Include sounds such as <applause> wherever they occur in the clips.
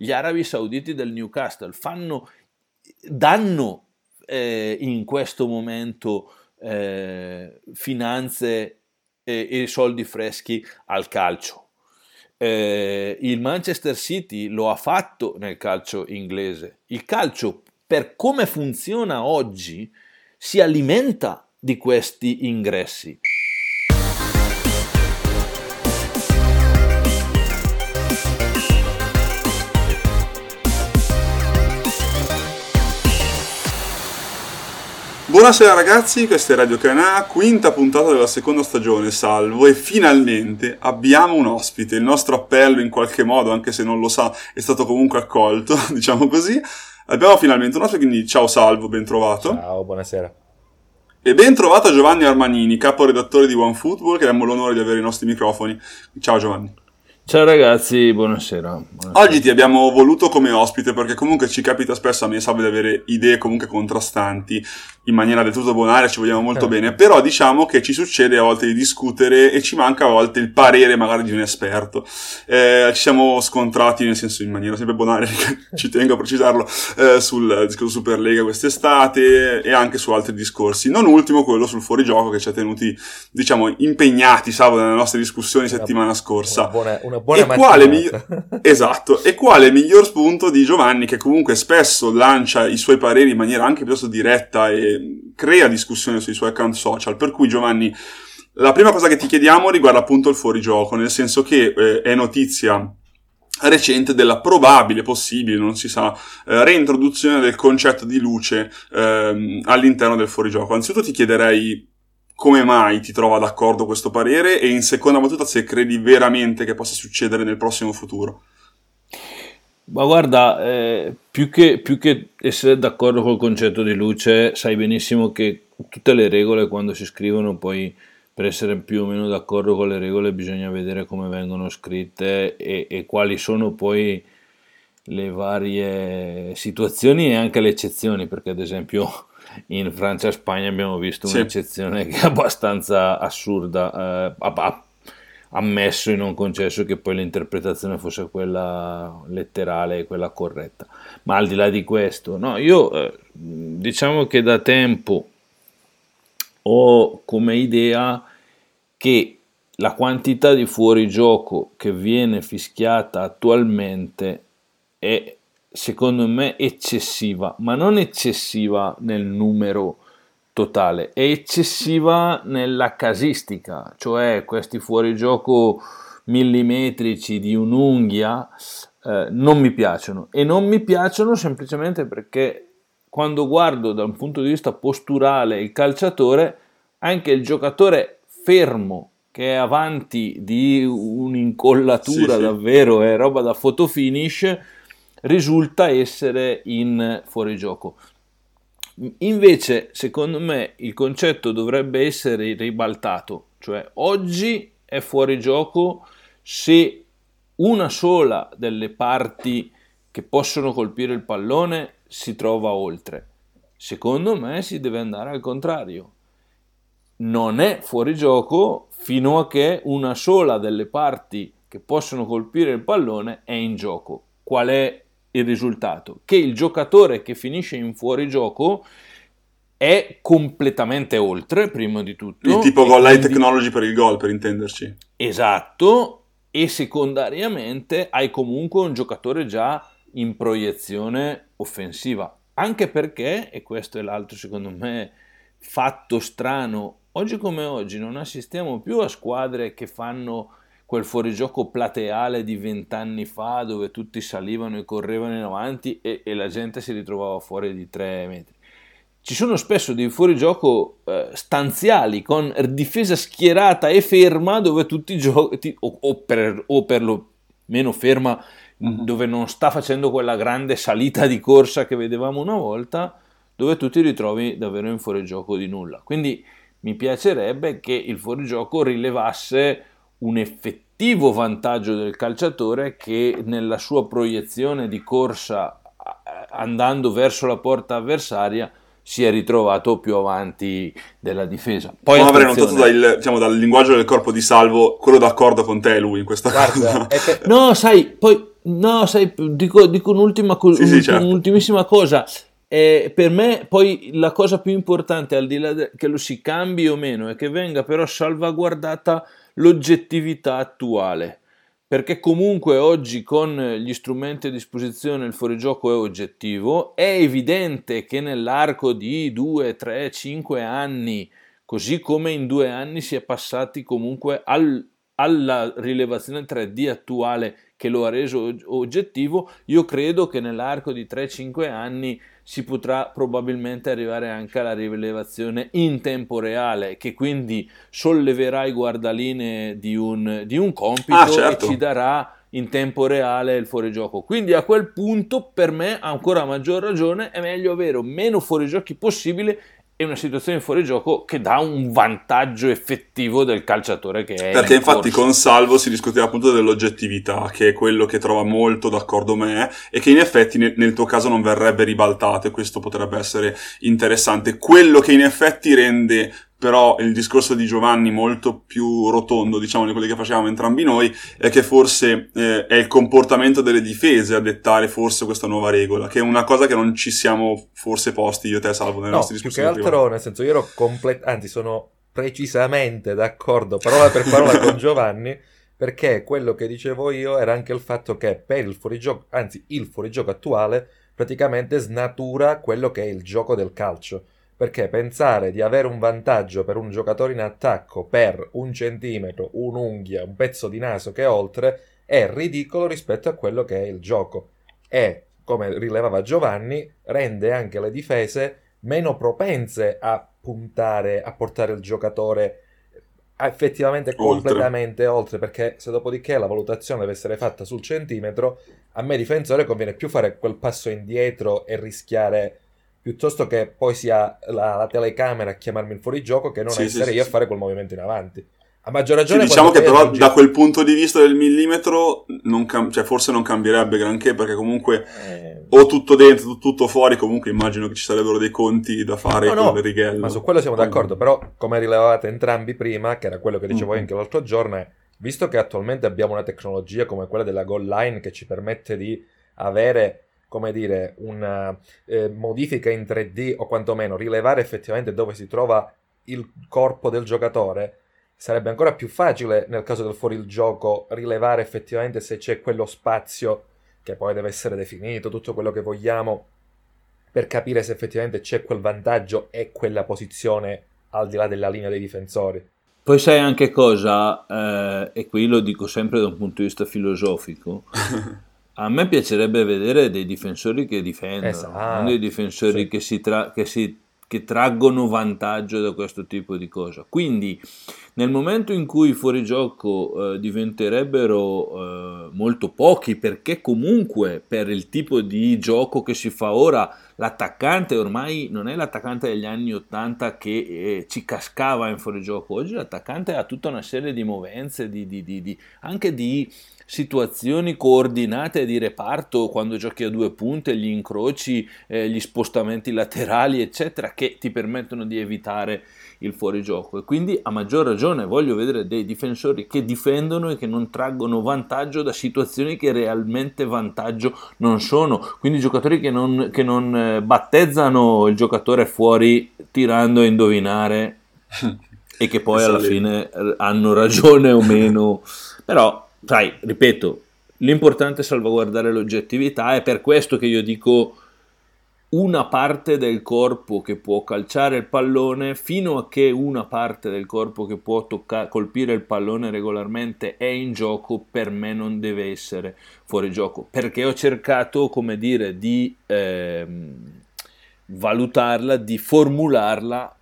gli arabi sauditi del Newcastle, fanno, danno eh, in questo momento eh, finanze e, e, soldi freschi al calcio. Eh, il Manchester City lo ha fatto nel calcio inglese. Il calcio, per come funziona oggi, si alimenta di questi ingressi. Buonasera ragazzi, questa è Radio Canà, quinta puntata della seconda stagione, salvo, e finalmente abbiamo un ospite. Il nostro appello in qualche modo, anche se non lo sa, è stato comunque accolto, <laughs> diciamo così. Abbiamo finalmente un ospite, quindi ciao Salvo, ben trovato. Ciao, buonasera. E ben trovato Giovanni Armanini, caporedattore di OneFootball, che abbiamo l'onore di avere i nostri microfoni. Ciao Giovanni. Ciao ragazzi, buonasera. buonasera. Oggi ti abbiamo voluto come ospite perché comunque ci capita spesso a me Salvo di avere idee comunque contrastanti in maniera del tutto bonaria, ci vogliamo molto eh. bene, però diciamo che ci succede a volte di discutere e ci manca a volte il parere magari di un esperto. Eh, ci siamo scontrati, nel senso in maniera sempre bonaria, <laughs> ci tengo a precisarlo, eh, sul discorso Superlega quest'estate e anche su altri discorsi. Non ultimo quello sul fuorigioco che ci ha tenuti, diciamo, impegnati, Salvo, nelle nostre discussioni settimana scorsa. Una buona, una buona e quale mi... <laughs> Esatto, e quale miglior spunto di Giovanni che comunque spesso lancia i suoi pareri in maniera anche piuttosto diretta e crea discussione sui suoi account social, per cui Giovanni, la prima cosa che ti chiediamo riguarda appunto il fuorigioco, nel senso che eh, è notizia recente della probabile, possibile, non si sa, eh, reintroduzione del concetto di luce eh, all'interno del fuorigioco. Anzitutto ti chiederei come mai ti trova d'accordo questo parere e in seconda battuta se credi veramente che possa succedere nel prossimo futuro. Ma guarda, eh, più, che, più, che, essere d'accordo col concetto di luce, sai benissimo che tutte le regole quando si scrivono poi per essere più o meno d'accordo con le regole bisogna vedere come vengono scritte e, e quali sono poi le varie situazioni e anche le eccezioni, perché ad esempio in Francia e Spagna abbiamo visto sì. un'eccezione che è abbastanza assurda, eh, ammesso e non concesso che poi l'interpretazione fosse quella letterale e quella corretta. Ma al di là di questo, no, io eh, diciamo che da tempo ho come idea che la quantità di fuorigioco che viene fischiata attualmente è secondo me eccessiva, ma non eccessiva nel numero totale, è eccessiva nella casistica, cioè questi fuorigioco millimetrici di un'unghia eh, non mi piacciono. E non mi piacciono semplicemente perché quando guardo da un punto di vista posturale il calciatore, anche il giocatore fermo che è avanti di un'incollatura sì, davvero, è roba da fotofinish, risulta essere in fuorigioco. Invece, secondo me, il concetto dovrebbe essere ribaltato, cioè oggi è fuori gioco se una sola delle parti che possono colpire il pallone si trova oltre. Secondo me si deve andare al contrario. Non è fuori gioco fino a che una sola delle parti che possono colpire il pallone è in gioco. Qual è il risultato? Che il giocatore che finisce in fuorigioco è completamente oltre, prima di tutto. Il tipo goal line technology per il gol, per intenderci. Esatto, e secondariamente hai comunque un giocatore già in proiezione offensiva. Anche perché, e questo è l'altro secondo me fatto strano, oggi come oggi non assistiamo più a squadre che fanno quel fuorigioco plateale di vent'anni fa dove tutti salivano e correvano in avanti e, e, la gente si ritrovava fuori di tre metri. Ci sono spesso dei fuorigioco eh, stanziali con difesa schierata e ferma dove tutti giochi, o, o, per, o per lo meno ferma, mm-hmm. dove non sta facendo quella grande salita di corsa che vedevamo una volta, dove tu ti ritrovi davvero in fuorigioco di nulla. Quindi mi piacerebbe che il fuorigioco rilevasse un effettivo vantaggio del calciatore che nella sua proiezione di corsa andando verso la porta avversaria si è ritrovato più avanti della difesa. Poi avrei notato dal, diciamo, dal linguaggio del corpo di Salvo quello d'accordo con te lui in questa Guarda, cosa. Che... <laughs> No, sai, poi No, sai, dico, dico un'ultima co- sì, sì, certo. un'ultimissima cosa. Eh, per me poi la cosa più importante, al di là de- che lo si cambi o meno, è che venga però salvaguardata l'oggettività attuale perché comunque oggi con gli strumenti a disposizione il fuorigioco è oggettivo, è evidente che nell'arco di 2, 3, 5 anni, così come in due anni si è passati comunque al, alla rilevazione 3D attuale che lo ha reso oggettivo, io credo che nell'arco di 3-5 anni si potrà probabilmente arrivare anche alla rilevazione in tempo reale, che quindi solleverà i guardaline di un, di un compito ah, certo. e ci darà in tempo reale il fuorigioco. Quindi a quel punto, per me, ancora maggior ragione, è meglio avere meno fuorigiochi possibile è una situazione fuori gioco che dà un vantaggio effettivo del calciatore che è. Perché infatti corso. con Salvo si discuteva appunto dell'oggettività, che è quello che trova molto d'accordo me, e che in effetti nel, nel tuo caso non verrebbe ribaltato, e questo potrebbe essere interessante. Quello che in effetti rende però il discorso di Giovanni molto più rotondo, diciamo, di quelli che facevamo entrambi noi, è che forse eh, è il comportamento delle difese a dettare forse questa nuova regola, che è una cosa che non ci siamo forse posti io e te, Salvo, nelle no, nostre discussioni. più che altro, prima. nel senso, io ero completamente, anzi sono precisamente d'accordo, parola per parola con <laughs> Giovanni, perché quello che dicevo io era anche il fatto che per il fuorigioco, anzi il fuorigioco attuale, praticamente snatura quello che è il gioco del calcio perché pensare di avere un vantaggio per un giocatore in attacco per un centimetro, un'unghia, un pezzo di naso che oltre è ridicolo rispetto a quello che è il gioco e, come rilevava Giovanni, rende anche le difese meno propense a puntare, a portare il giocatore effettivamente completamente oltre. oltre perché se dopodiché la valutazione deve essere fatta sul centimetro a me difensore conviene più fare quel passo indietro e rischiare piuttosto che poi sia la, la telecamera a chiamarmi il fuorigioco che non sì, essere sì, io sì. a fare quel movimento in avanti. A maggior ragione. Sì, diciamo che però da quel punto di vista del millimetro, cam- cioè forse non cambierebbe granché perché comunque eh... o tutto dentro, tutto fuori, comunque immagino che ci sarebbero dei conti da fare no, con no, le righe. Ma su quello siamo d'accordo, però come rilevavate entrambi prima, che era quello che dicevo mm-hmm. anche l'altro giorno, è visto che attualmente abbiamo una tecnologia come quella della goal line che ci permette di avere come dire, una eh, modifica in 3D o quantomeno rilevare effettivamente dove si trova il corpo del giocatore, sarebbe ancora più facile nel caso del fuori il gioco rilevare effettivamente se c'è quello spazio che poi deve essere definito, tutto quello che vogliamo, per capire se effettivamente c'è quel vantaggio e quella posizione al di là della linea dei difensori. Poi sai anche cosa, eh, e qui lo dico sempre da un punto di vista filosofico, <laughs> A me piacerebbe vedere dei difensori che difendono, esatto. non dei difensori sì. che, si tra- che, si, che traggono vantaggio da questo tipo di cosa. Quindi nel momento in cui i fuorigioco eh, diventerebbero eh, molto pochi, perché comunque per il tipo di gioco che si fa ora, l'attaccante ormai non è l'attaccante degli anni 80 che eh, ci cascava in fuorigioco, oggi l'attaccante ha tutta una serie di movenze, di, di, di, anche di situazioni coordinate di reparto quando giochi a due punte, gli incroci, eh, gli spostamenti laterali, eccetera, che ti permettono di evitare il fuorigioco. E quindi a maggior ragione voglio vedere dei difensori che difendono e che non traggono vantaggio da situazioni che realmente vantaggio non sono. Quindi giocatori che non, che non eh, battezzano il giocatore fuori tirando a indovinare e che poi <laughs> alla fine eh, hanno ragione o meno. Però sai, ripeto, l'importante è salvaguardare l'oggettività, è per questo che io dico una parte del corpo che può calciare il pallone fino a che una parte del corpo che può tocca- colpire il pallone regolarmente è in gioco per me non deve essere fuori gioco perché ho cercato come dire di ehm, valutarla di formularla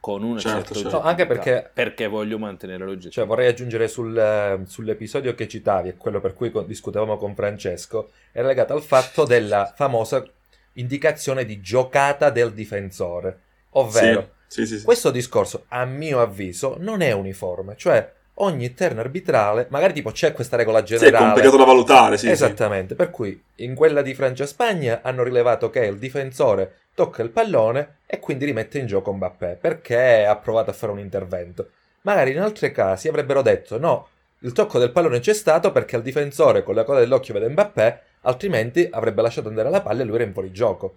con una certo, certa certo. No, anche perché, perché voglio mantenere l'oggetto. Cioè, vorrei aggiungere sul, sull'episodio che citavi, e quello per cui discutevamo con Francesco, è legato al fatto della famosa indicazione di giocata del difensore. Ovvero, sì, sì, sì, questo discorso, a mio avviso, non è uniforme. Cioè, ogni terno arbitrale, magari tipo c'è questa regola generale. Sì, è complicato da valutare, sì. Esattamente, per cui in quella di Francia-Spagna hanno rilevato che il difensore tocca il pallone e quindi rimette in gioco Mbappé perché ha provato a fare un intervento. Magari in altri casi avrebbero detto no, il tocco del pallone c'è stato perché il difensore con la coda dell'occhio vede Mbappé, altrimenti avrebbe lasciato andare la palla e lui era in fuorigioco.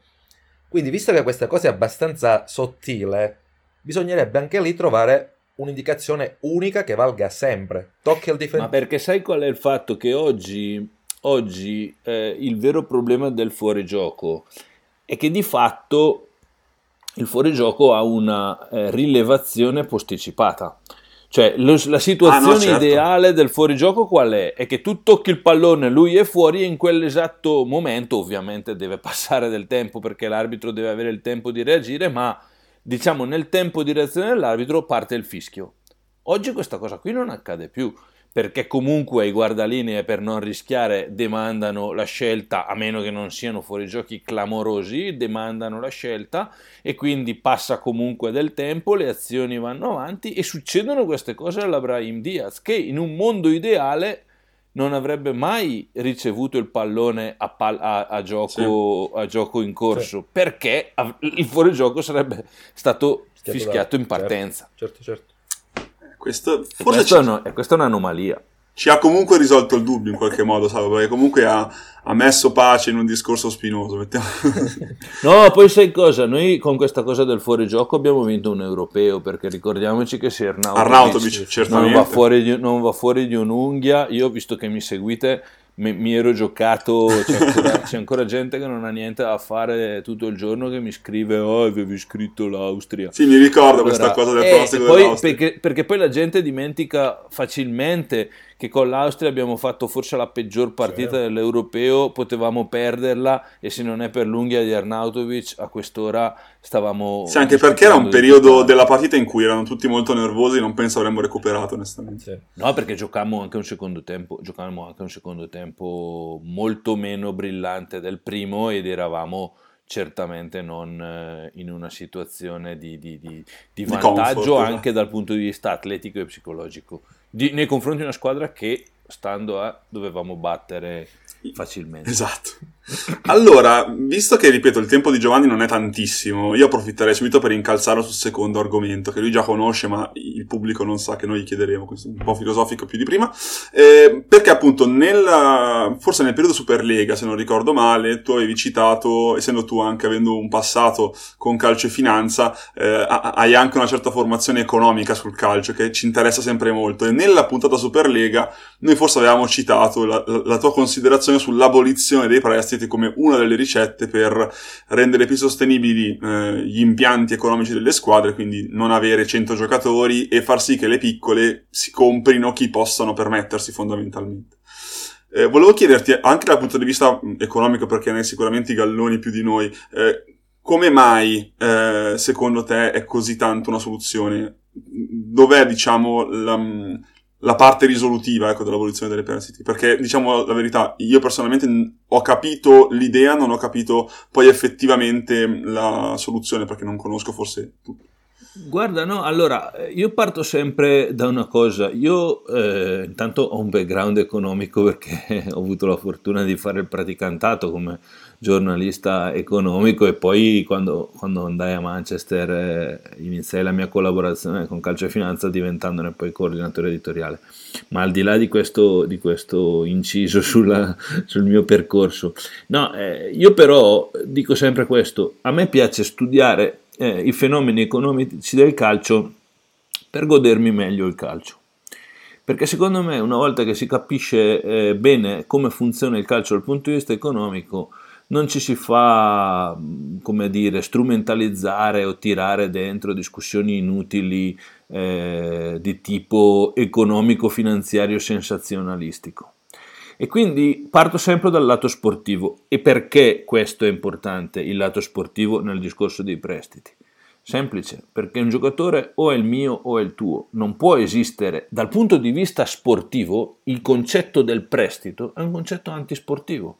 Quindi, visto che questa cosa è abbastanza sottile, bisognerebbe anche lì trovare un'indicazione unica che valga sempre. Tocchi al difensore. Ma perché sai qual è il fatto che oggi, oggi eh, il vero problema del fuorigioco è che di fatto il fuorigioco ha una eh, rilevazione posticipata. Cioè, lo, la situazione ah, no, certo. ideale del fuorigioco qual è? È che tu tocchi il pallone, lui è fuori e in quell'esatto momento ovviamente deve <laughs> passare del tempo perché l'arbitro deve avere il tempo di reagire, ma diciamo nel tempo di reazione dell'arbitro parte il fischio. Oggi questa cosa qui non accade più perché comunque i guardalinee per non rischiare demandano la scelta, a meno che non siano fuorigiochi clamorosi, demandano la scelta e quindi passa comunque del tempo, le azioni vanno avanti e succedono queste cose alla Brahim Diaz che in un mondo ideale non avrebbe mai ricevuto il pallone a, pal- a, a, gioco, sì. a gioco, in corso sì. perché il fuorigioco sarebbe stato Schiato fischiato da... in partenza. Certo, certo. certo. Questo, forse questo ci... no, questa è un'anomalia. Ci ha comunque risolto il dubbio in qualche modo, Salvo, perché comunque ha, ha, messo pace in un discorso spinoso. <laughs> no, poi sai cosa? Noi con questa cosa del fuorigioco abbiamo vinto un europeo, perché ricordiamoci che se Arnautovic, Arnautovic non, va fuori di, non va fuori di un'unghia, io visto che mi seguite mi, mi ero giocato, c'è ancora, <laughs> c'è ancora, gente che non ha niente da fare tutto il giorno che mi scrive oh avevi scritto l'Austria. Sì, mi ricordo allora, questa cosa del pronostico poi, perché, perché poi la gente dimentica facilmente che con l'Austria abbiamo fatto forse la peggior partita sì. dell'Europeo, potevamo perderla e se non è per l'unghia di Arnautovic a quest'ora stavamo... Sì, anche perché era un periodo della partita in cui erano tutti molto nervosi, non penso avremmo recuperato onestamente. Sì. No, perché giocammo anche un secondo tempo, giocavamo anche un secondo tempo molto meno brillante del primo ed eravamo certamente non eh, in una situazione di, di, di, di vantaggio di comfort, anche dal punto di vista atletico e psicologico di, nei confronti di una squadra che stando a dovevamo battere facilmente. Esatto. Allora, visto che, ripeto, il tempo di Giovanni non è tantissimo, io approfitterei subito per incalzarlo sul secondo argomento, che lui già conosce, ma il pubblico non sa che noi gli chiederemo, questo è un po' filosofico più di prima, eh, perché appunto nel, forse nel periodo Superlega, se non ricordo male, tu avevi citato, essendo tu anche avendo un passato con calcio e finanza, eh, hai anche una certa formazione economica sul calcio, che ci interessa sempre molto, e nella puntata Superlega noi forse avevamo citato la, la tua considerazione sull'abolizione dei prestiti prestiti come una delle ricette per rendere più sostenibili eh, gli impianti economici delle squadre, quindi non avere 100 giocatori e far sì che le piccole si comprino chi possano permettersi fondamentalmente. Eh, volevo chiederti, anche dal punto di vista economico, perché ne hai sicuramente i galloni più di noi, eh, come mai eh, secondo te è così tanto una soluzione? Dov'è, diciamo, la, la parte risolutiva ecco, dell'abolizione delle prestiti. Perché, diciamo la verità, io personalmente ho capito l'idea, non ho capito poi effettivamente la soluzione, perché non conosco forse tutto. Guarda, no, allora, io parto sempre da una cosa. Io eh, intanto ho un background economico perché <laughs> ho avuto la fortuna di fare il praticantato come giornalista economico e poi quando, quando andai a Manchester eh, iniziai la mia collaborazione con Calcio e Finanza diventandone poi coordinatore editoriale. Ma al di là di questo, di questo inciso sulla, sul mio percorso, no, eh, io però dico sempre questo, a me piace studiare eh, i fenomeni economici del calcio per godermi meglio il calcio. Perché secondo me una volta che si capisce eh, bene come funziona il calcio dal punto di vista economico, non ci si fa, come dire, strumentalizzare o tirare dentro discussioni inutili eh, di tipo economico-finanziario sensazionalistico. E quindi parto sempre dal lato sportivo. E perché questo è importante, il lato sportivo nel discorso dei prestiti? Semplice, perché un giocatore o è il mio o è il tuo. Non può esistere, dal punto di vista sportivo, il concetto del prestito è un concetto antisportivo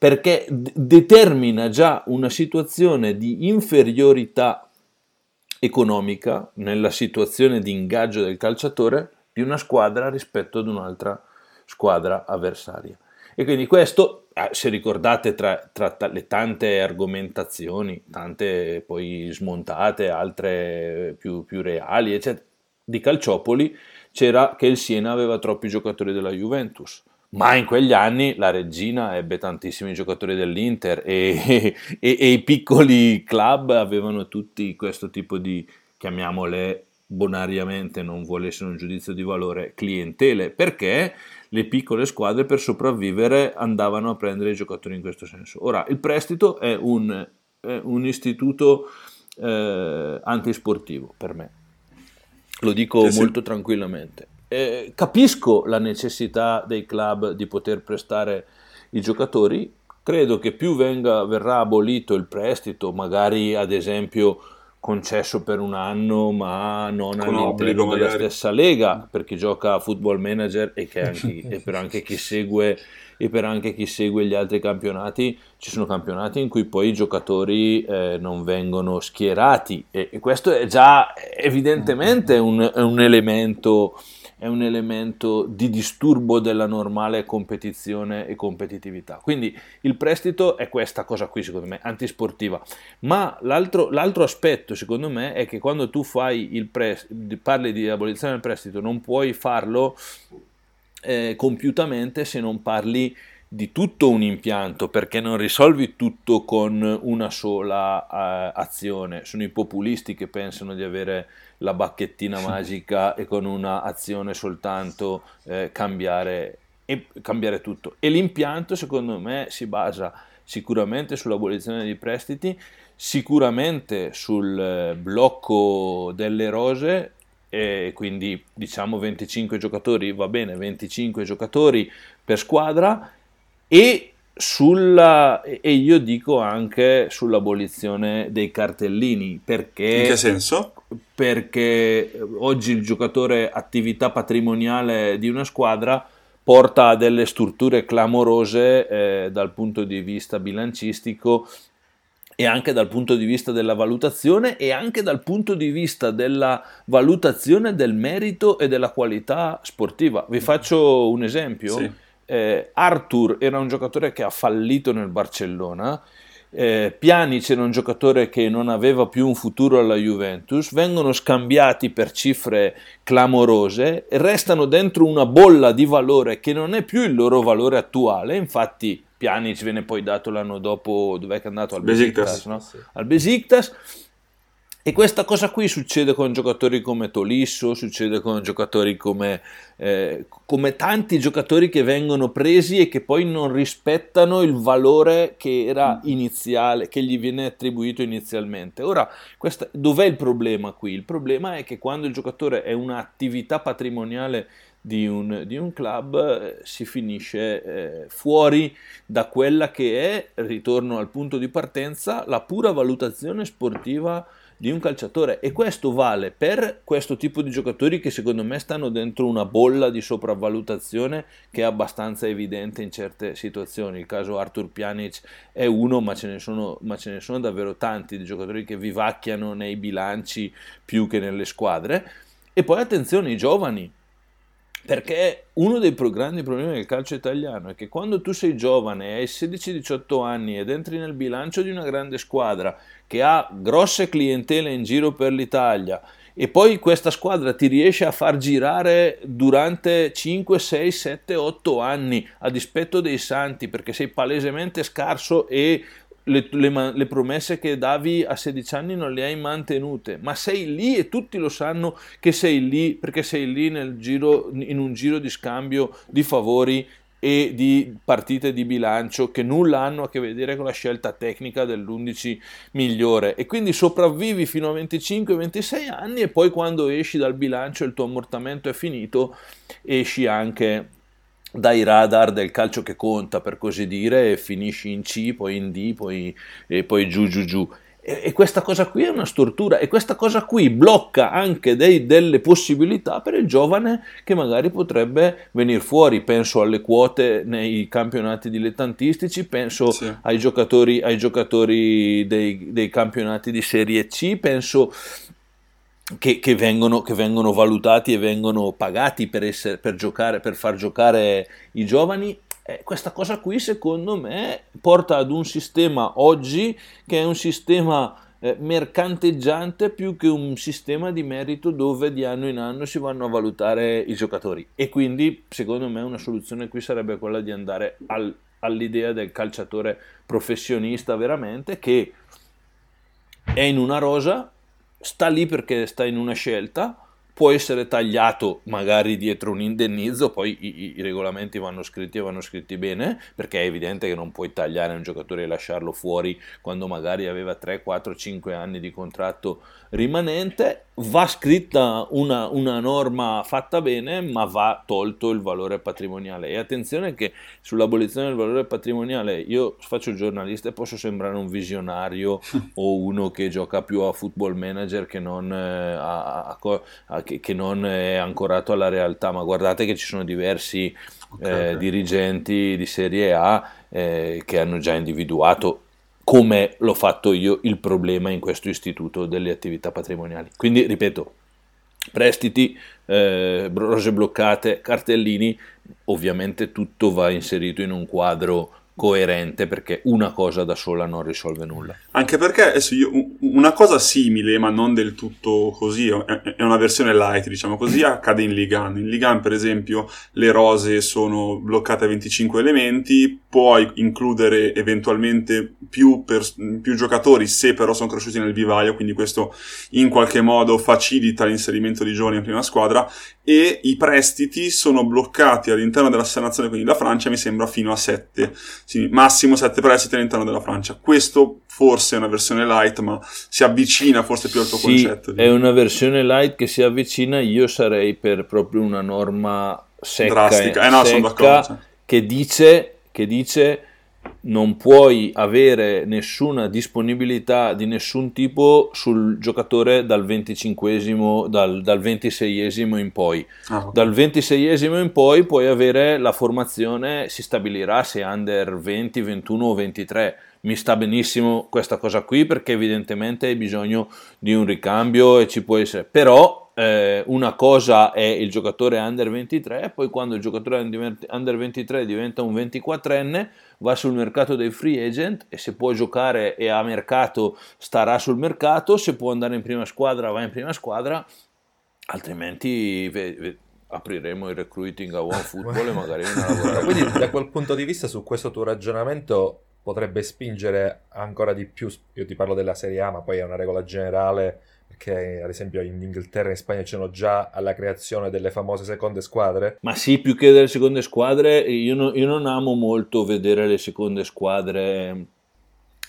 perché d- determina già una situazione di inferiorità economica nella situazione di ingaggio del calciatore di una squadra rispetto ad un'altra squadra avversaria. E quindi questo, ah, se ricordate tra, tra, le tante argomentazioni, tante poi smontate, altre più, più reali, eccetera, di Calciopoli, c'era che il Siena aveva troppi giocatori della Juventus. Ma in quegli anni la regina ebbe tantissimi giocatori dell'Inter e, <laughs> e, e i piccoli club avevano tutti questo tipo di, chiamiamole bonariamente, non vuole essere un giudizio di valore, clientele, perché le piccole squadre per sopravvivere andavano a prendere i giocatori in questo senso. Ora, il prestito è un, è un istituto eh, antisportivo per me, lo dico sì, molto sì. tranquillamente. Eh, capisco la necessità dei club di poter prestare i giocatori, credo che più venga, verrà abolito il prestito, magari ad esempio concesso per un anno ma non Con all'interno della magari. stessa lega per chi gioca a football manager e, anche, e, per anche chi segue e per anche chi segue gli altri campionati ci sono campionati in cui poi i giocatori eh, non vengono schierati. E, e, questo è già evidentemente un, un elemento è un elemento di disturbo della normale competizione e competitività. Quindi il prestito è questa cosa qui, secondo me, antisportiva. Ma l'altro, l'altro aspetto, secondo me, è che quando tu fai il prestito, parli di abolizione del prestito, non puoi farlo eh, compiutamente se non parli di tutto un impianto perché non risolvi tutto con una sola uh, azione. Sono i populisti che pensano di avere la bacchettina magica e con un'azione soltanto eh, cambiare, e, cambiare tutto. E l'impianto secondo me si basa sicuramente sull'abolizione dei prestiti, sicuramente sul eh, blocco delle rose e quindi diciamo 25 giocatori, va bene, 25 giocatori per squadra e sulla, e io dico anche sull'abolizione dei cartellini perché in che senso? perché oggi il giocatore attività patrimoniale di una squadra porta a delle strutture clamorose eh, dal punto di vista bilancistico e anche dal punto di vista della valutazione e anche dal punto di vista della valutazione del merito e della qualità sportiva. Vi faccio un esempio. Sì. Eh, Arthur era un giocatore che ha fallito nel Barcellona eh, Pjanic era un giocatore che non aveva più un futuro alla Juventus, vengono scambiati per cifre clamorose e restano dentro una bolla di valore che non è più il loro valore attuale, infatti Pjanic viene poi dato l'anno dopo, dov'è che è andato? Al Besiktas, Besiktas no? sì. Al Besiktas e questa cosa qui succede con giocatori come Tolisso, succede con giocatori come, eh, come, tanti giocatori che vengono presi e che poi non rispettano il valore che era iniziale, che gli viene attribuito inizialmente. Ora, questa, dov'è il problema qui? Il problema è che quando il giocatore è un'attività patrimoniale di un, di un club eh, si finisce eh, fuori da quella che è, ritorno al punto di partenza, la pura valutazione sportiva di un calciatore e questo vale per questo tipo di giocatori che secondo me stanno dentro una bolla di sopravvalutazione che è abbastanza evidente in certe situazioni. Il caso Arthur Pjanic è uno, ma ce ne sono, ce ne sono davvero tanti di giocatori che vivacchiano nei bilanci più che nelle squadre. E poi attenzione, i giovani, perché uno dei grandi problemi del calcio italiano è che quando tu sei giovane, hai 16-18 anni ed entri nel bilancio di una grande squadra che ha grosse clientele in giro per l'Italia e poi questa squadra ti riesce a far girare durante 5, 6, 7, 8 anni a dispetto dei santi perché sei palesemente scarso e le, le, le, promesse che davi a 16 anni non le hai mantenute, ma sei lì e tutti lo sanno che sei lì perché sei lì giro, in un giro di scambio di favori e di partite di bilancio che nulla hanno a che vedere con la scelta tecnica dell'11 migliore. E quindi sopravvivi fino a 25-26 anni e poi quando esci dal bilancio il tuo ammortamento è finito esci anche dai radar del calcio che conta, per così dire, e finisci in C, poi in D, poi, e poi giù giù giù. E, e, questa cosa qui è una stortura e questa cosa qui blocca anche dei, delle possibilità per il giovane che magari potrebbe venire fuori. Penso alle quote nei campionati dilettantistici, penso sì. ai giocatori, ai giocatori dei, dei campionati di Serie C, penso che, che, vengono, che, vengono, valutati e vengono pagati per, essere, per, giocare, per far giocare i giovani. Eh, questa cosa qui, secondo me, porta ad un sistema oggi che è un sistema eh, mercanteggiante più che un sistema di merito dove di anno in anno si vanno a valutare i giocatori e quindi secondo me una soluzione qui sarebbe quella di andare al, all'idea del calciatore professionista veramente che è in una rosa, sta lì perché sta in una scelta può essere tagliato magari dietro un indennizzo, poi i, i, regolamenti vanno scritti e vanno scritti bene, perché è evidente che non puoi tagliare un giocatore e lasciarlo fuori quando magari aveva 3, 4, 5 anni di contratto rimanente, va scritta una, una, norma fatta bene, ma va tolto il valore patrimoniale. E attenzione che sull'abolizione del valore patrimoniale io faccio il giornalista e posso sembrare un visionario <laughs> o uno che gioca più a football manager che non, eh, a, a, che, che non è ancorato alla realtà, ma guardate che ci sono diversi okay. eh, dirigenti di Serie A eh, che hanno già individuato come l'ho fatto io il problema in questo istituto delle attività patrimoniali. Quindi, ripeto, prestiti, eh, rose bloccate, cartellini, ovviamente tutto va inserito in un quadro coerente perché una cosa da sola non risolve nulla. Anche perché adesso io, una cosa simile, ma non del tutto così, è una versione light, diciamo così, accade in Ligan. In Ligan, per esempio, le rose sono bloccate a 25 elementi, puoi includere eventualmente più, per, più giocatori se però sono cresciuti nel vivaio, quindi questo in qualche modo facilita l'inserimento di giovani in prima squadra e i prestiti sono bloccati all'interno della nazione, quindi la Francia mi sembra fino a 7 sì, massimo 7 prestiti all'interno della Francia. Questo forse è una versione light, ma si avvicina forse più al tuo sì, concetto. Di... È una versione light che si avvicina, io sarei per proprio una norma secca, Drastica. Eh, no, secca che dice, che dice non puoi avere nessuna disponibilità di nessun tipo sul giocatore dal 25 dal, dal 26esimo in poi. Ah, okay. Dal 26esimo in poi puoi avere la formazione, si stabilirà se under 20, 21 o 23. Mi sta benissimo questa cosa qui perché evidentemente hai bisogno di un ricambio e ci può essere. Però eh, una cosa è il giocatore under 23, poi quando il giocatore under 23 diventa un 24enne va sul mercato dei free agent e se può giocare e a mercato starà sul mercato, se può andare in prima squadra va in prima squadra, altrimenti ve, ve, apriremo il recruiting a One Football e magari una <laughs> Quindi da quel punto di vista su questo tuo ragionamento potrebbe spingere ancora di più, io ti parlo della Serie A ma poi è una regola generale che ad esempio in Inghilterra e in Spagna c'erano già alla creazione delle famose seconde squadre. Ma sì, più che delle seconde squadre, io, no, io non amo molto vedere le seconde squadre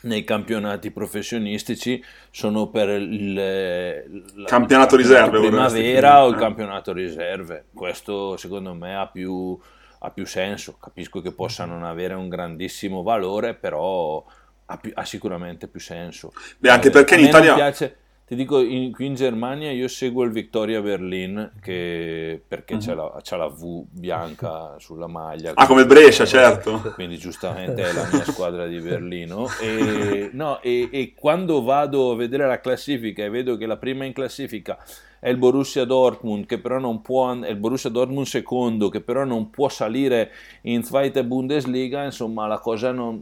nei campionati professionistici. Sono per il, il campionato riserve primavera o il eh. campionato riserve. Questo secondo me ha più, ha più, senso. Capisco che possa non avere un grandissimo valore però ha, più, ha sicuramente più senso. Beh anche perché in Italia piace, ti dico, in, qui in Germania io seguo il Victoria Berlin che, perché uh-huh. c'è, la, c'è, la, V bianca <laughs> sulla maglia. Ah, come Brescia, certo. Quindi giustamente è la mia squadra di Berlino. E, no, e, e quando vado a vedere la classifica e vedo che la prima in classifica è il Borussia Dortmund che però non può è il Borussia Dortmund secondo che però non può salire in Zweite Bundesliga insomma la cosa non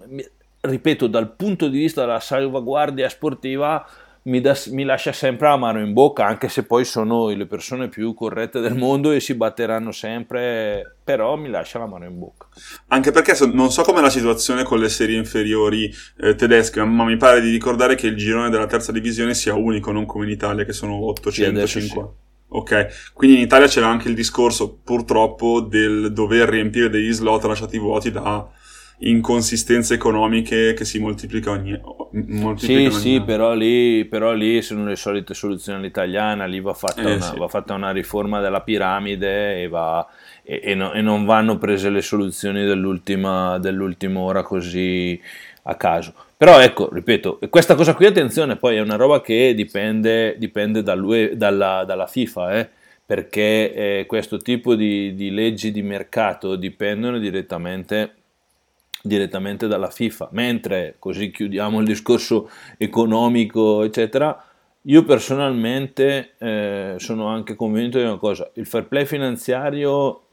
ripeto dal punto di vista della salvaguardia sportiva mi, da, mi, lascia sempre la mano in bocca, anche se poi sono le persone più corrette del mondo e si batteranno sempre, però mi lascia la mano in bocca. Anche perché non so com'è la situazione con le serie inferiori eh, tedesche, ma mi pare di ricordare che il girone della terza divisione sia unico, non come in Italia che sono 850. Sì, Ok, quindi in Italia c'era anche il discorso purtroppo del dover riempire degli slot lasciati vuoti da inconsistenze economiche che si moltiplica ogni, moltiplica sì, ogni sì. Però lì, però lì sono le solite soluzioni all'italiana, lì va fatta, eh, una, sì. va fatta una, riforma della piramide e, va, e, e, no, e, non vanno prese le soluzioni dell'ultima, dell'ultima ora così a caso. Però ecco, ripeto, questa cosa qui, attenzione, poi è una roba che dipende, dipende dalla, dalla, FIFA, eh, perché eh, questo tipo di, di leggi di mercato dipendono direttamente direttamente dalla FIFA, mentre così chiudiamo il discorso economico, eccetera. Io personalmente eh, sono anche convinto di una cosa, il fair play finanziario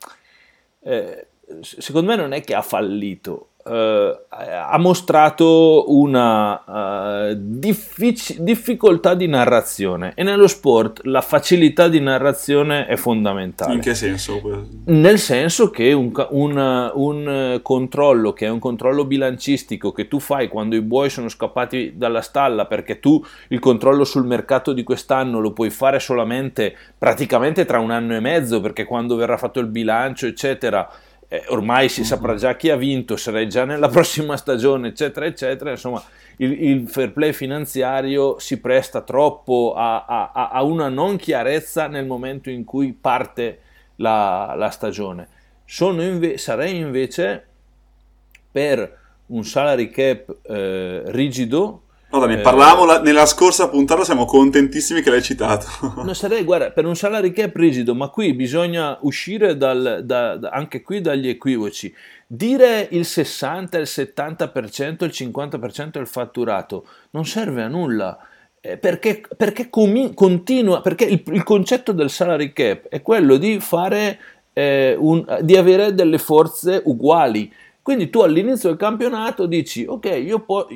eh, secondo me non è che ha fallito, eh, ha mostrato una uh, diffic- difficoltà di narrazione e nello sport la facilità di narrazione è fondamentale. In che senso? Nel senso che un, un, un controllo che è un controllo bilancistico che tu fai quando i buoi sono scappati dalla stalla perché tu il controllo sul mercato di quest'anno lo puoi fare solamente praticamente tra un anno e mezzo perché quando verrà fatto il bilancio eccetera eh, ormai si saprà già chi ha vinto, sarai già nella <laughs> prossima stagione, eccetera, eccetera. Insomma, il, il fair play finanziario si presta troppo a, a, a, una non chiarezza nel momento in cui parte la, la stagione. Inve- sarei invece per un salary cap eh, rigido No, ne eh, parlavamo la, nella scorsa puntata, siamo contentissimi che l'hai citato. <laughs> non <laughs> sarei, guarda, per un salary cap rigido, ma qui bisogna uscire dal, da, da, anche qui dagli equivoci. Dire il 60, il 70%, il 50% del fatturato non serve a nulla. Eh, perché, perché comi- continua, perché il, il, concetto del salary cap è quello di fare eh, un, di avere delle forze uguali. Quindi tu all'inizio del campionato dici, ok, io po-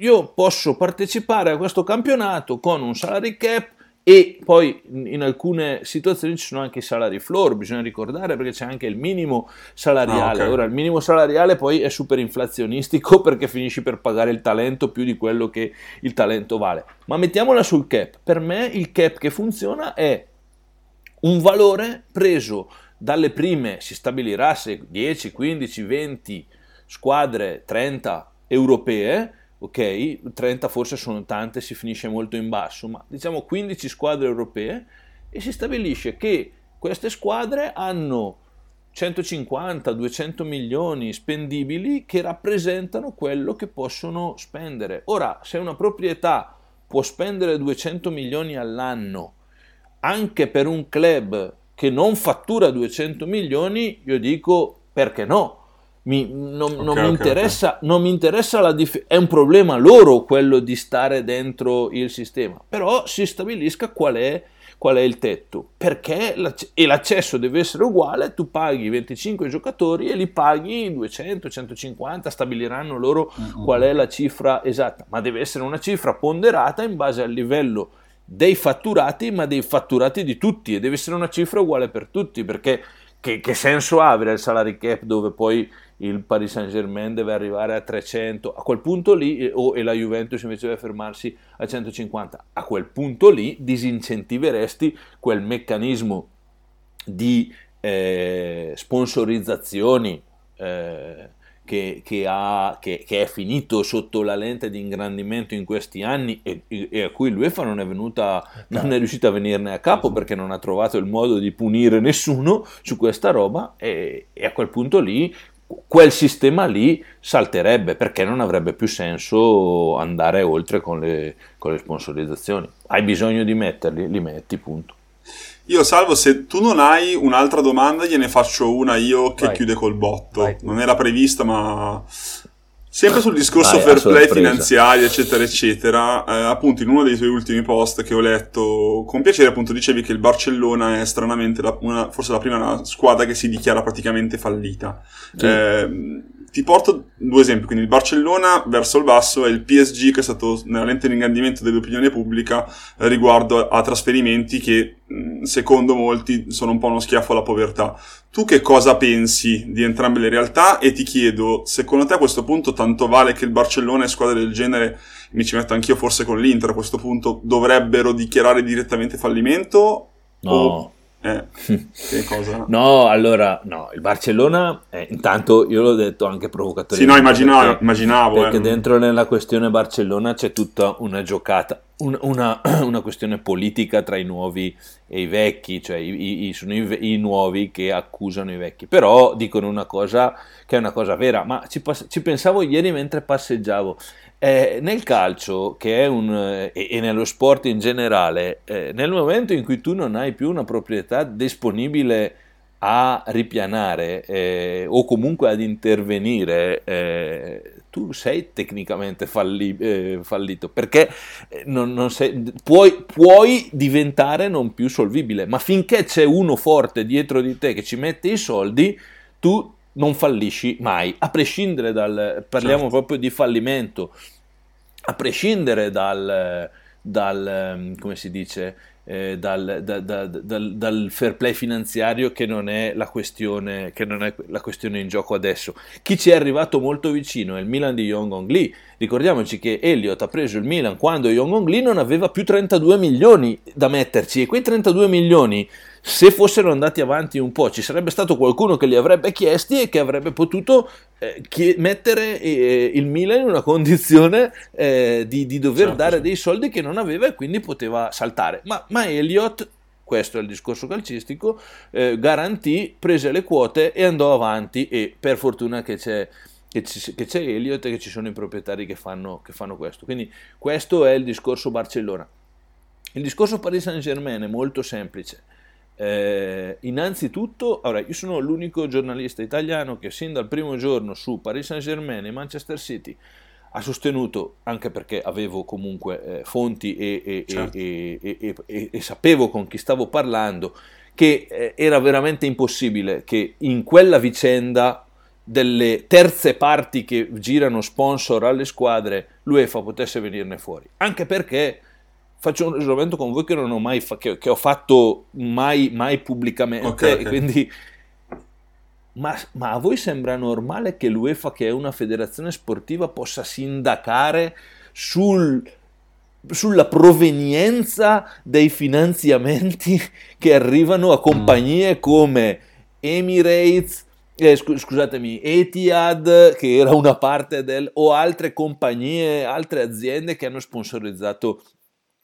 io posso partecipare a questo campionato con un salary cap e poi in alcune situazioni ci sono anche i salari floor, bisogna ricordare perché c'è anche il minimo salariale. Ah, okay. Ora il minimo salariale poi è super inflazionistico <laughs> perché finisci per pagare il talento più di quello che il talento vale. Ma mettiamola sul cap. Per me il cap che funziona è un valore preso dalle prime, si stabilirà se 10, 15, 20 squadre, 30 europee ok? 30 forse sono tante, si finisce molto in basso, ma diciamo 15 squadre europee e si stabilisce che queste squadre hanno 150-200 milioni spendibili che rappresentano quello che possono spendere. Ora, se una proprietà può spendere 200 milioni all'anno anche per un club che non fattura 200 milioni, io dico perché no? Mi, non, okay, non, mi interessa, okay. non, mi interessa, la difesa, è un problema loro quello di stare dentro il sistema, però si stabilisca qual è, qual è il tetto, perché l'acc- e l'accesso deve essere uguale, tu paghi 25 giocatori e li paghi 200, 150, stabiliranno loro mm-hmm. qual è la cifra esatta, ma deve essere una cifra ponderata in base al livello dei fatturati, ma dei fatturati di tutti e deve essere una cifra uguale per tutti, perché che, che senso ha avere il salary cap dove poi il Paris Saint Germain deve arrivare a 300, a quel punto lì, eh, o, e la Juventus invece deve fermarsi a 150, a quel punto lì disincentiveresti quel meccanismo di eh, sponsorizzazioni eh, che, che, ha, che, che, è finito sotto la lente di ingrandimento in questi anni e, e a cui l'UEFA non è, venuta, non è riuscita a venirne a capo perché non ha trovato il modo di punire nessuno su questa roba e, e a quel punto lì quel sistema lì salterebbe perché non avrebbe più senso andare oltre con le, con le sponsorizzazioni. Hai bisogno di metterli, li metti, punto. Io salvo, se tu non hai un'altra domanda, gliene faccio una io che Vai. chiude col botto. Vai. Non era prevista, ma Sempre sul discorso Dai, fair play finanziario, eccetera, eccetera, eh, appunto in uno dei tuoi ultimi post che ho letto con piacere, appunto dicevi che il Barcellona è stranamente la, una, forse la prima squadra che si dichiara praticamente fallita. Sì. Eh, ti porto due esempi, quindi il Barcellona verso il basso e il PSG che è stato nella lente di ingandimento dell'opinione pubblica eh, riguardo a trasferimenti che secondo molti sono un po' uno schiaffo alla povertà. Tu che cosa pensi di entrambe le realtà e ti chiedo, secondo te a questo punto tanto vale che il Barcellona e squadre del genere, mi ci metto anch'io forse con l'Inter a questo punto, dovrebbero dichiarare direttamente fallimento? No. O eh, <laughs> che cosa? No, allora, no, il Barcellona, eh, intanto io l'ho detto anche provocatorio. Sì, no, immaginavo, perché, immaginavo. Perché eh. dentro nella questione Barcellona c'è tutta una giocata, una, <clears throat> una, questione politica tra i nuovi e i vecchi, cioè i, i, sono i, i, nuovi che accusano i vecchi. Però dicono una cosa che è una cosa vera, ma ci, ci pensavo ieri mentre passeggiavo. Eh, nel calcio, che è un, eh, e, nello sport in generale, eh, nel momento in cui tu non hai più una proprietà disponibile a ripianare eh, o comunque ad intervenire, eh, tu sei tecnicamente falli, eh, fallito perché non, non sei, puoi, puoi diventare non più solvibile, ma finché c'è uno forte dietro di te che ci mette i soldi, tu non fallisci mai, a prescindere dal, parliamo certo. proprio di fallimento, a prescindere dal, dal come si dice, eh, dal, da, da, dal, dal, fair play finanziario che non, è la questione, che non è la questione in gioco adesso. Chi ci è arrivato molto vicino è il Milan di Yong Hong Lee. Ricordiamoci che Elliott ha preso il Milan quando Yong Lee non aveva più 32 milioni da metterci e quei 32 milioni se fossero andati avanti un po' ci sarebbe stato qualcuno che li avrebbe chiesti e che avrebbe potuto eh, mettere eh, il Milan in una condizione eh, di, di, dover certo, dare dei soldi che non aveva e quindi poteva saltare. Ma, ma Elliott, questo è il discorso calcistico, eh, garantì, prese le quote e andò avanti e per fortuna che c'è che, ci, che, c'è Elliott e che ci sono i proprietari che fanno, che fanno, questo. Quindi questo è il discorso Barcellona. Il discorso Paris Saint Germain è molto semplice. Eh, innanzitutto, allora, io sono l'unico giornalista italiano che sin dal primo giorno su Paris Saint Germain e Manchester City ha sostenuto, anche perché avevo comunque eh, fonti e, e, certo. e, e, sapevo con chi stavo parlando, che eh, era veramente impossibile che in quella vicenda delle terze parti che girano sponsor alle squadre l'UEFA potesse venirne fuori. Anche perché faccio un ragionamento con voi che non ho mai fa- che, che ho fatto mai, mai pubblicamente. Okay, okay. Quindi, ma, ma, a voi sembra normale che l'UEFA, che è una federazione sportiva, possa sindacare sul, sulla provenienza dei finanziamenti che arrivano a compagnie mm. come Emirates? Eh, scusatemi, Etihad, che era una parte del, o altre compagnie, altre aziende che hanno sponsorizzato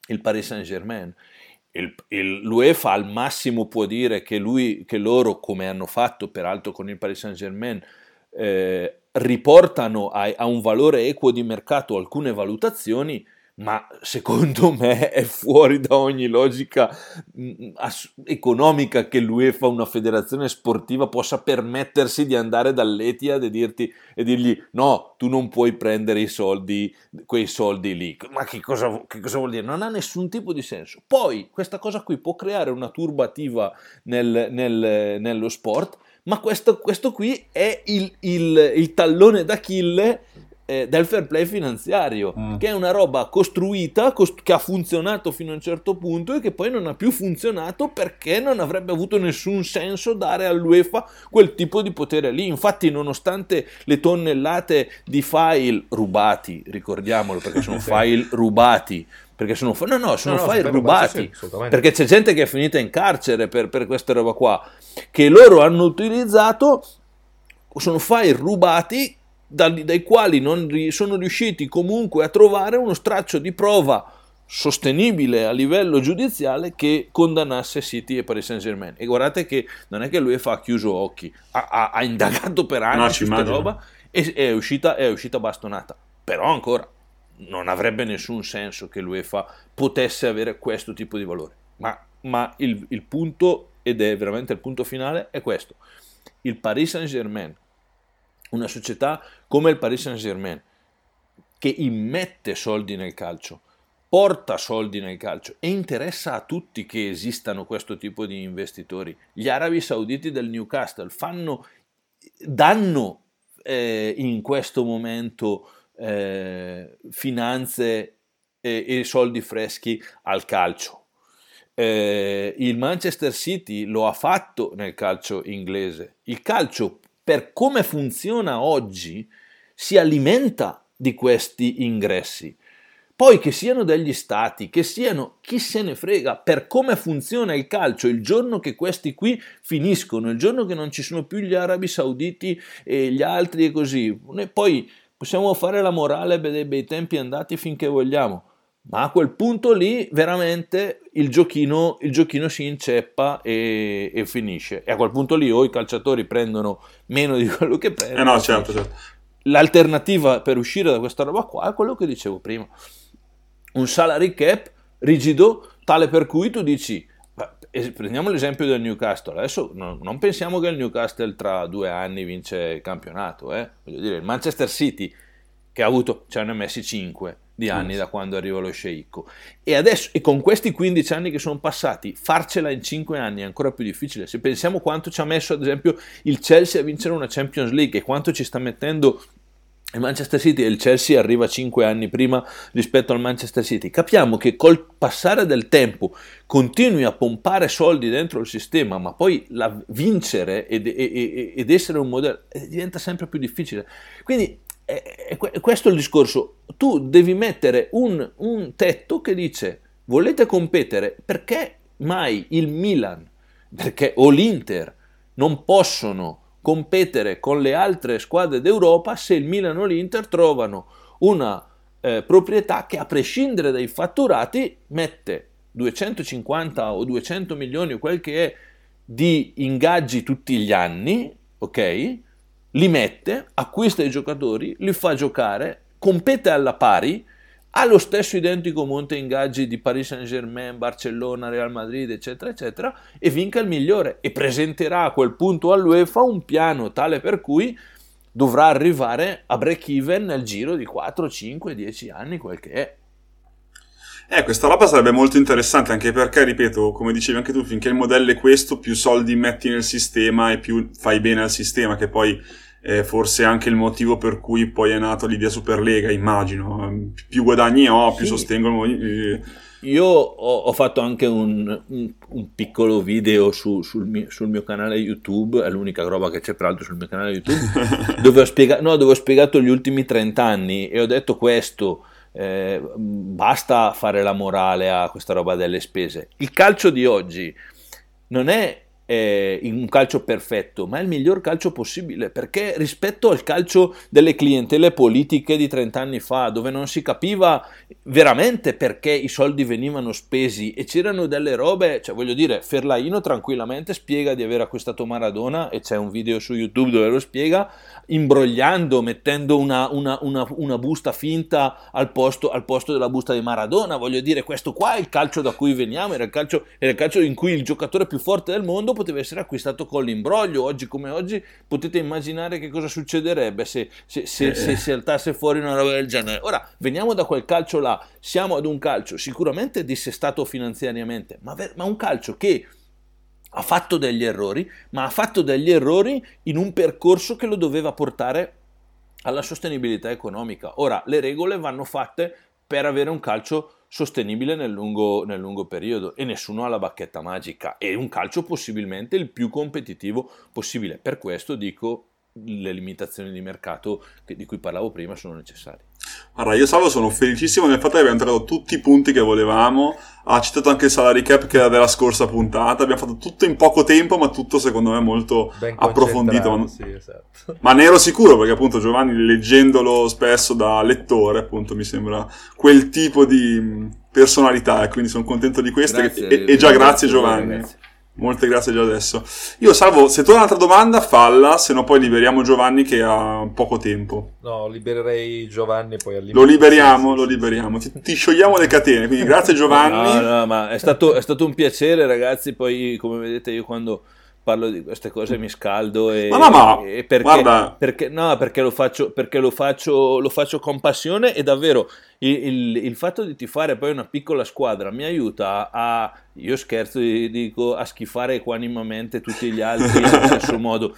il Paris Saint Germain. Il, il, L'UEFA al massimo può dire che, lui, che loro, come hanno fatto peraltro con il Paris Saint Germain, eh, riportano a, a, un valore equo di mercato alcune valutazioni, ma secondo <laughs> me è fuori da ogni logica mm, ass- economica che l'UEFA, una federazione sportiva, possa permettersi di andare dall'Etihad e, dirti, e dirgli no, tu non puoi prendere i soldi, quei soldi lì. Ma che cosa, che cosa vuol dire? Non ha nessun tipo di senso. Poi questa cosa qui può creare una turbativa nel, nel, nello sport, ma questo, questo, qui è il, il, il tallone d'Achille eh, del fair play finanziario, mm. che è una roba costruita, cost- che ha funzionato fino a un certo punto e che poi non ha più funzionato perché non avrebbe avuto nessun senso dare all'UEFA quel tipo di potere lì. Infatti, nonostante le tonnellate di file rubati, ricordiamolo perché sono <laughs> file rubati, perché sono, no, no, sono no, file rubati, sì, perché c'è gente che è finita in carcere per, per questa roba qua, che loro hanno utilizzato, sono file rubati dai, dai quali non sono riusciti comunque a trovare uno straccio di prova sostenibile a livello giudiziale che condannasse City e Paris Saint Germain. E guardate che non è che lui fa chiuso occhi, ha, ha, ha indagato per anni no, su questa roba e è uscita, è uscita bastonata. Però ancora non avrebbe nessun senso che l'UEFA potesse avere questo tipo di valore. Ma, ma il, il punto, ed è veramente il punto finale, è questo. Il Paris Saint Germain una società come il Paris Saint Germain, che immette soldi nel calcio, porta soldi nel calcio e interessa a tutti che esistano questo tipo di investitori. Gli arabi sauditi del Newcastle fanno, danno eh, in questo momento eh, finanze e, e, soldi freschi al calcio. Eh, il Manchester City lo ha fatto nel calcio inglese. Il calcio per come funziona oggi, si alimenta di questi ingressi. Poi che siano degli stati, che siano chi se ne frega, per come funziona il calcio, il giorno che questi qui finiscono, il giorno che non ci sono più gli arabi sauditi e gli altri e così, poi possiamo fare la morale dei bei tempi andati finché vogliamo, ma a quel punto lì veramente il giochino, il giochino si inceppa e, e, finisce. E a quel punto lì o i calciatori prendono meno di <laughs> quello che prendono. Eh no, certo, certo. L'alternativa per uscire da questa roba qua è quello che dicevo prima. Un salary cap rigido, tale per cui tu dici, prendiamo l'esempio del Newcastle, adesso non, pensiamo che il Newcastle tra due anni vince il campionato, eh? voglio dire, il Manchester City che ha avuto, ce ne ha messi 5, di anni da quando arriva lo sceicco. E adesso, e con questi 15 anni che sono passati, farcela in 5 anni è ancora più difficile. Se pensiamo quanto ci ha messo, ad esempio, il Chelsea a vincere una Champions League e quanto ci sta mettendo il Manchester City e il Chelsea arriva 5 anni prima rispetto al Manchester City. Capiamo che col passare del tempo continui a pompare soldi dentro il sistema, ma poi la vincere ed, ed, ed essere un modello eh, diventa sempre più difficile. Quindi è, è questo il discorso. Tu devi mettere un, un tetto che dice volete competere perché mai il Milan perché, o l'Inter non possono competere con le altre squadre d'Europa se il Milan o l'Inter trovano una eh, proprietà che a prescindere dai fatturati mette 250 o 200 milioni o quel che è di ingaggi tutti gli anni, ok? li mette, acquista i giocatori, li fa giocare, compete alla pari, ha lo stesso identico monte ingaggi di Paris Saint-Germain, Barcellona, Real Madrid, eccetera, eccetera, e vinca il migliore e presenterà a quel punto all'UEFA un piano tale per cui dovrà arrivare a break even nel giro di 4, 5, 10 anni, quel che è. Eh, questa roba sarebbe molto interessante anche perché, ripeto, come dicevi anche tu, finché il modello è questo, più soldi metti nel sistema e più fai bene al sistema, che poi eh, forse anche il motivo per cui poi è nato l'idea Superlega, immagino. Più guadagni ho, più sì. sostengo il io ho, ho, fatto anche un, un, un piccolo video su, sul, mio, sul, mio, canale YouTube, è l'unica roba che c'è peraltro sul mio canale YouTube, <laughs> dove, ho spiega- no, dove ho spiegato gli ultimi 30 anni e ho detto questo, eh, basta fare la morale a questa roba delle spese. Il calcio di oggi non è eh, un calcio perfetto, ma è il miglior calcio possibile, perché rispetto al calcio delle clientele politiche di 30 anni fa, dove non si capiva veramente perché i soldi venivano spesi e c'erano delle robe, cioè voglio dire, Ferlaino tranquillamente spiega di aver acquistato Maradona e c'è un video su YouTube dove lo spiega, imbrogliando, mettendo una, una, una, una busta finta al posto, al posto, della busta di Maradona, voglio dire, questo qua è il calcio da cui veniamo, era il calcio, era il calcio in cui il giocatore più forte del mondo poteva essere acquistato con l'imbroglio. Oggi come oggi potete immaginare che cosa succederebbe se, se, se, se si saltasse fuori una roba del genere. Ora, veniamo da quel calcio là, siamo ad un calcio sicuramente dissestato finanziariamente, ma, ma un calcio che ha fatto degli errori, ma ha fatto degli errori in un percorso che lo doveva portare alla sostenibilità economica. Ora, le regole vanno fatte per avere un calcio sostenibile nel lungo, nel lungo, periodo e nessuno ha la bacchetta magica e un calcio possibilmente il più competitivo possibile. Per questo dico le limitazioni di mercato di cui parlavo prima sono necessarie. Allora, io Salvo sono felicissimo nel fatto che abbiamo trovato tutti i punti che volevamo. Ha citato anche il salary cap che era della scorsa puntata. Abbiamo fatto tutto in poco tempo, ma tutto secondo me molto Ben approfondito. Ma... Sì, esatto. ma ne ero sicuro perché appunto Giovanni, leggendolo spesso da lettore, appunto mi sembra quel tipo di personalità e quindi sono contento di questo. Grazie, e, e, già grazie Giovanni. Grazie. Molte grazie già adesso. Io salvo, se tu hai un'altra domanda, falla, se no poi liberiamo Giovanni che ha poco tempo. No, libererei Giovanni poi all'inizio. Lo liberiamo, lo liberiamo. Ti, ti, sciogliamo le catene, quindi grazie <laughs> Giovanni. No, no, ma è stato, è stato un piacere ragazzi, poi come vedete io quando parlo di queste cose mi scaldo e, ma no, ma, e perché, perché, no, perché, lo faccio, perché lo faccio, lo faccio con passione e davvero il, il, il, fatto di tifare poi una piccola squadra mi aiuta a, io scherzo, dico, a schifare equanimamente tutti gli altri allo stesso <laughs> modo,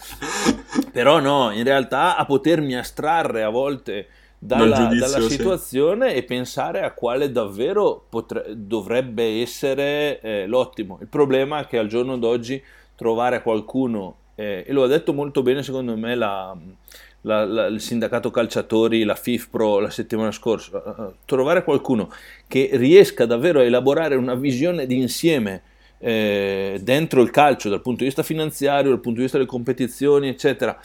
però no, in realtà a potermi astrarre a volte dalla, dalla situazione sì. e pensare a quale davvero potre, dovrebbe essere eh, l'ottimo. Il problema è che al giorno d'oggi trovare qualcuno, eh, e lo ha detto molto bene secondo me la, la, la, il sindacato calciatori, la FIFPRO la settimana scorsa, eh, eh, trovare qualcuno che riesca davvero a elaborare una visione d'insieme eh, dentro il calcio dal punto di vista finanziario, dal punto di vista delle competizioni, eccetera,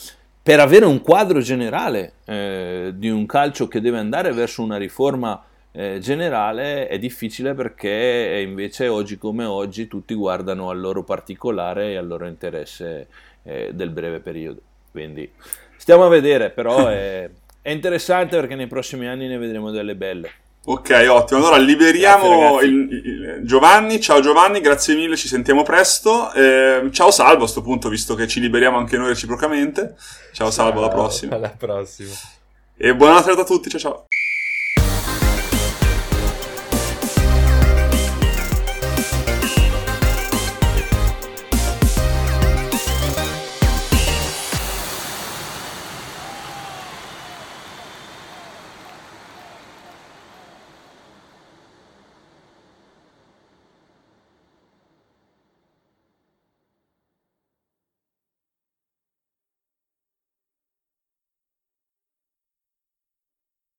per avere un quadro generale eh, di un calcio che deve andare verso una riforma eh, generale è difficile perché invece oggi come oggi tutti guardano al loro particolare e al loro interesse eh, del breve periodo. Quindi stiamo a vedere, però è, è interessante perché nei prossimi anni ne vedremo delle belle. Ok, ottimo. Allora liberiamo il, il, Giovanni. Ciao Giovanni, grazie mille, ci sentiamo presto. Eh, ciao Salvo a questo punto, visto che ci liberiamo anche noi reciprocamente. Ciao, ciao Salvo, alla prossima. Alla prossima. E buonanotte a tutti, ciao ciao.